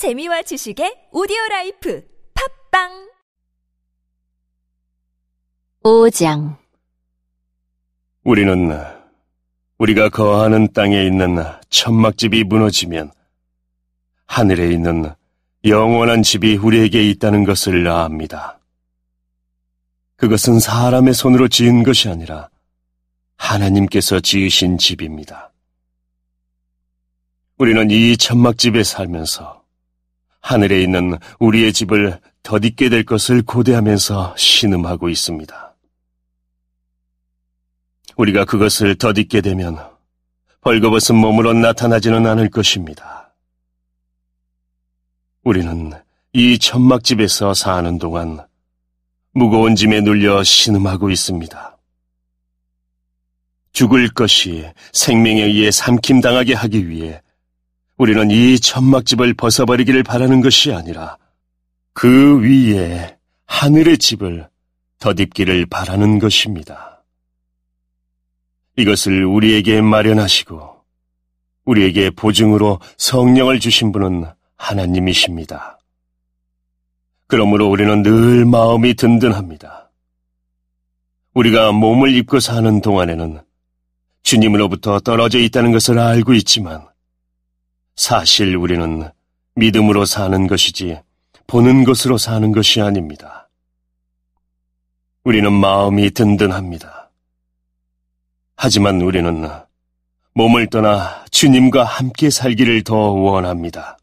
재미와 지식의 오디오 라이프 팟빵 5장 우리는 우리가 거하는 땅에 있는 천막집이 무너지면 하늘에 있는 영원한 집이 우리에게 있다는 것을 압니다. 그것은 사람의 손으로 지은 것이 아니라 하나님께서 지으신 집입니다. 우리는 이 천막집에 살면서 하늘에 있는 우리의 집을 덧입게 될 것을 고대하면서 신음하고 있습니다. 우리가 그것을 덧입게 되면 벌거벗은 몸으로 나타나지는 않을 것입니다. 우리는 이 천막집에서 사는 동안 무거운 짐에 눌려 신음하고 있습니다. 죽을 것이 생명에 의해 삼킴당하게 하기 위해 우리는 이 천막집을 벗어버리기를 바라는 것이 아니라 그 위에 하늘의 집을 덧입기를 바라는 것입니다. 이것을 우리에게 마련하시고 우리에게 보증으로 성령을 주신 분은 하나님이십니다. 그러므로 우리는 늘 마음이 든든합니다. 우리가 몸을 입고 사는 동안에는 주님으로부터 떨어져 있다는 것을 알고 있지만 사실 우리는 믿음으로 사는 것이지 보는 것으로 사는 것이 아닙니다. 우리는 마음이 든든합니다. 하지만 우리는 몸을 떠나 주님과 함께 살기를 더 원합니다.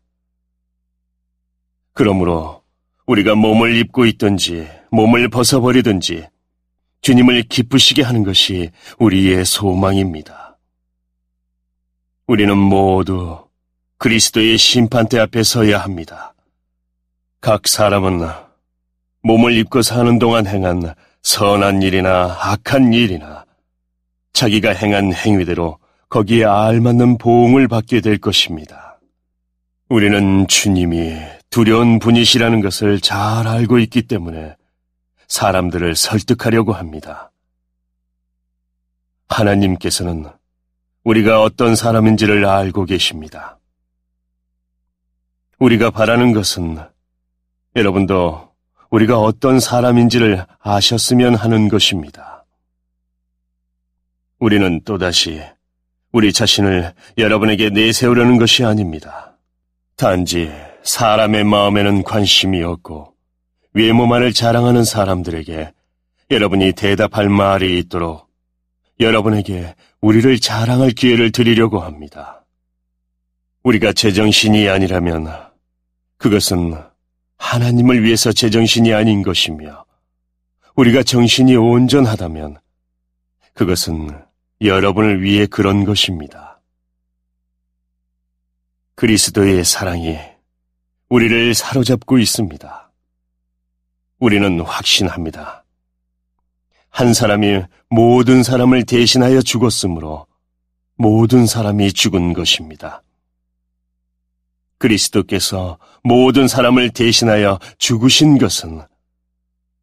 그러므로 우리가 몸을 입고 있든지 몸을 벗어버리든지 주님을 기쁘시게 하는 것이 우리의 소망입니다. 우리는 모두 그리스도의 심판대 앞에 서야 합니다. 각 사람은 몸을 입고 사는 동안 행한 선한 일이나 악한 일이나 자기가 행한 행위대로 거기에 알맞는 보응을 받게 될 것입니다. 우리는 주님이 두려운 분이시라는 것을 잘 알고 있기 때문에 사람들을 설득하려고 합니다. 하나님께서는 우리가 어떤 사람인지를 알고 계십니다. 우리가 바라는 것은 여러분도 우리가 어떤 사람인지를 아셨으면 하는 것입니다. 우리는 또다시 우리 자신을 여러분에게 내세우려는 것이 아닙니다. 단지 사람의 마음에는 관심이 없고 외모만을 자랑하는 사람들에게 여러분이 대답할 말이 있도록 여러분에게 우리를 자랑할 기회를 드리려고 합니다. 우리가 제정신이 아니라면 그것은 하나님을 위해서 제정신이 아닌 것이며 우리가 정신이 온전하다면 그것은 여러분을 위해 그런 것입니다. 그리스도의 사랑이 우리를 사로잡고 있습니다. 우리는 확신합니다. 한 사람이 모든 사람을 대신하여 죽었으므로 모든 사람이 죽은 것입니다. 그리스도께서 모든 사람을 대신하여 죽으신 것은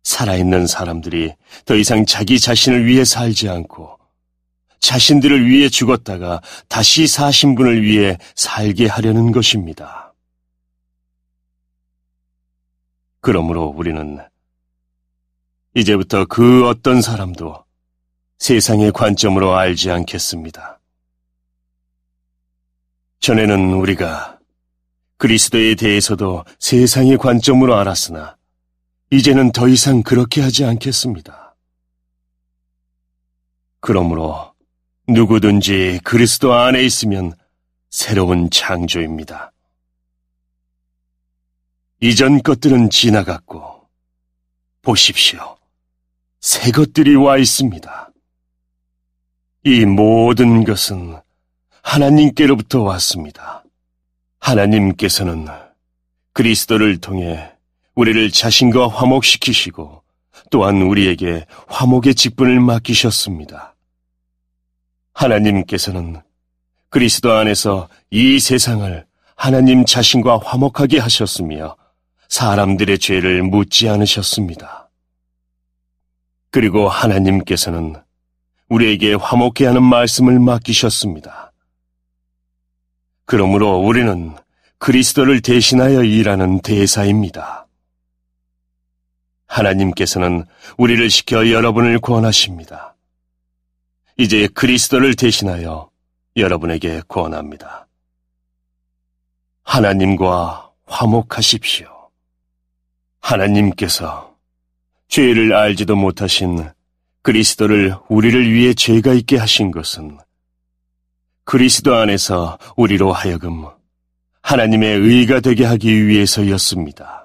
살아있는 사람들이 더 이상 자기 자신을 위해 살지 않고 자신들을 위해 죽었다가 다시 사신 분을 위해 살게 하려는 것입니다. 그러므로 우리는 이제부터 그 어떤 사람도 세상의 관점으로 알지 않겠습니다. 전에는 우리가 그리스도에 대해서도 세상의 관점으로 알았으나 이제는 더 이상 그렇게 하지 않겠습니다. 그러므로 누구든지 그리스도 안에 있으면 새로운 창조입니다. 이전 것들은 지나갔고 보십시오. 새 것들이 와 있습니다. 이 모든 것은 하나님께로부터 왔습니다. 하나님께서는 그리스도를 통해 우리를 자신과 화목시키시고 또한 우리에게 화목의 직분을 맡기셨습니다. 하나님께서는 그리스도 안에서 이 세상을 하나님 자신과 화목하게 하셨으며 사람들의 죄를 묻지 않으셨습니다. 그리고 하나님께서는 우리에게 화목해 하는 말씀을 맡기셨습니다. 그러므로 우리는 그리스도를 대신하여 일하는 대사입니다. 하나님께서는 우리를 시켜 여러분을 구원하십니다. 이제 그리스도를 대신하여 여러분에게 구원합니다. 하나님과 화목하십시오. 하나님께서 죄를 알지도 못하신 그리스도를 우리를 위해 죄가 있게 하신 것은 그리스도 안에서 우리로 하여금 하나님의 의가 되게 하기 위해서였습니다.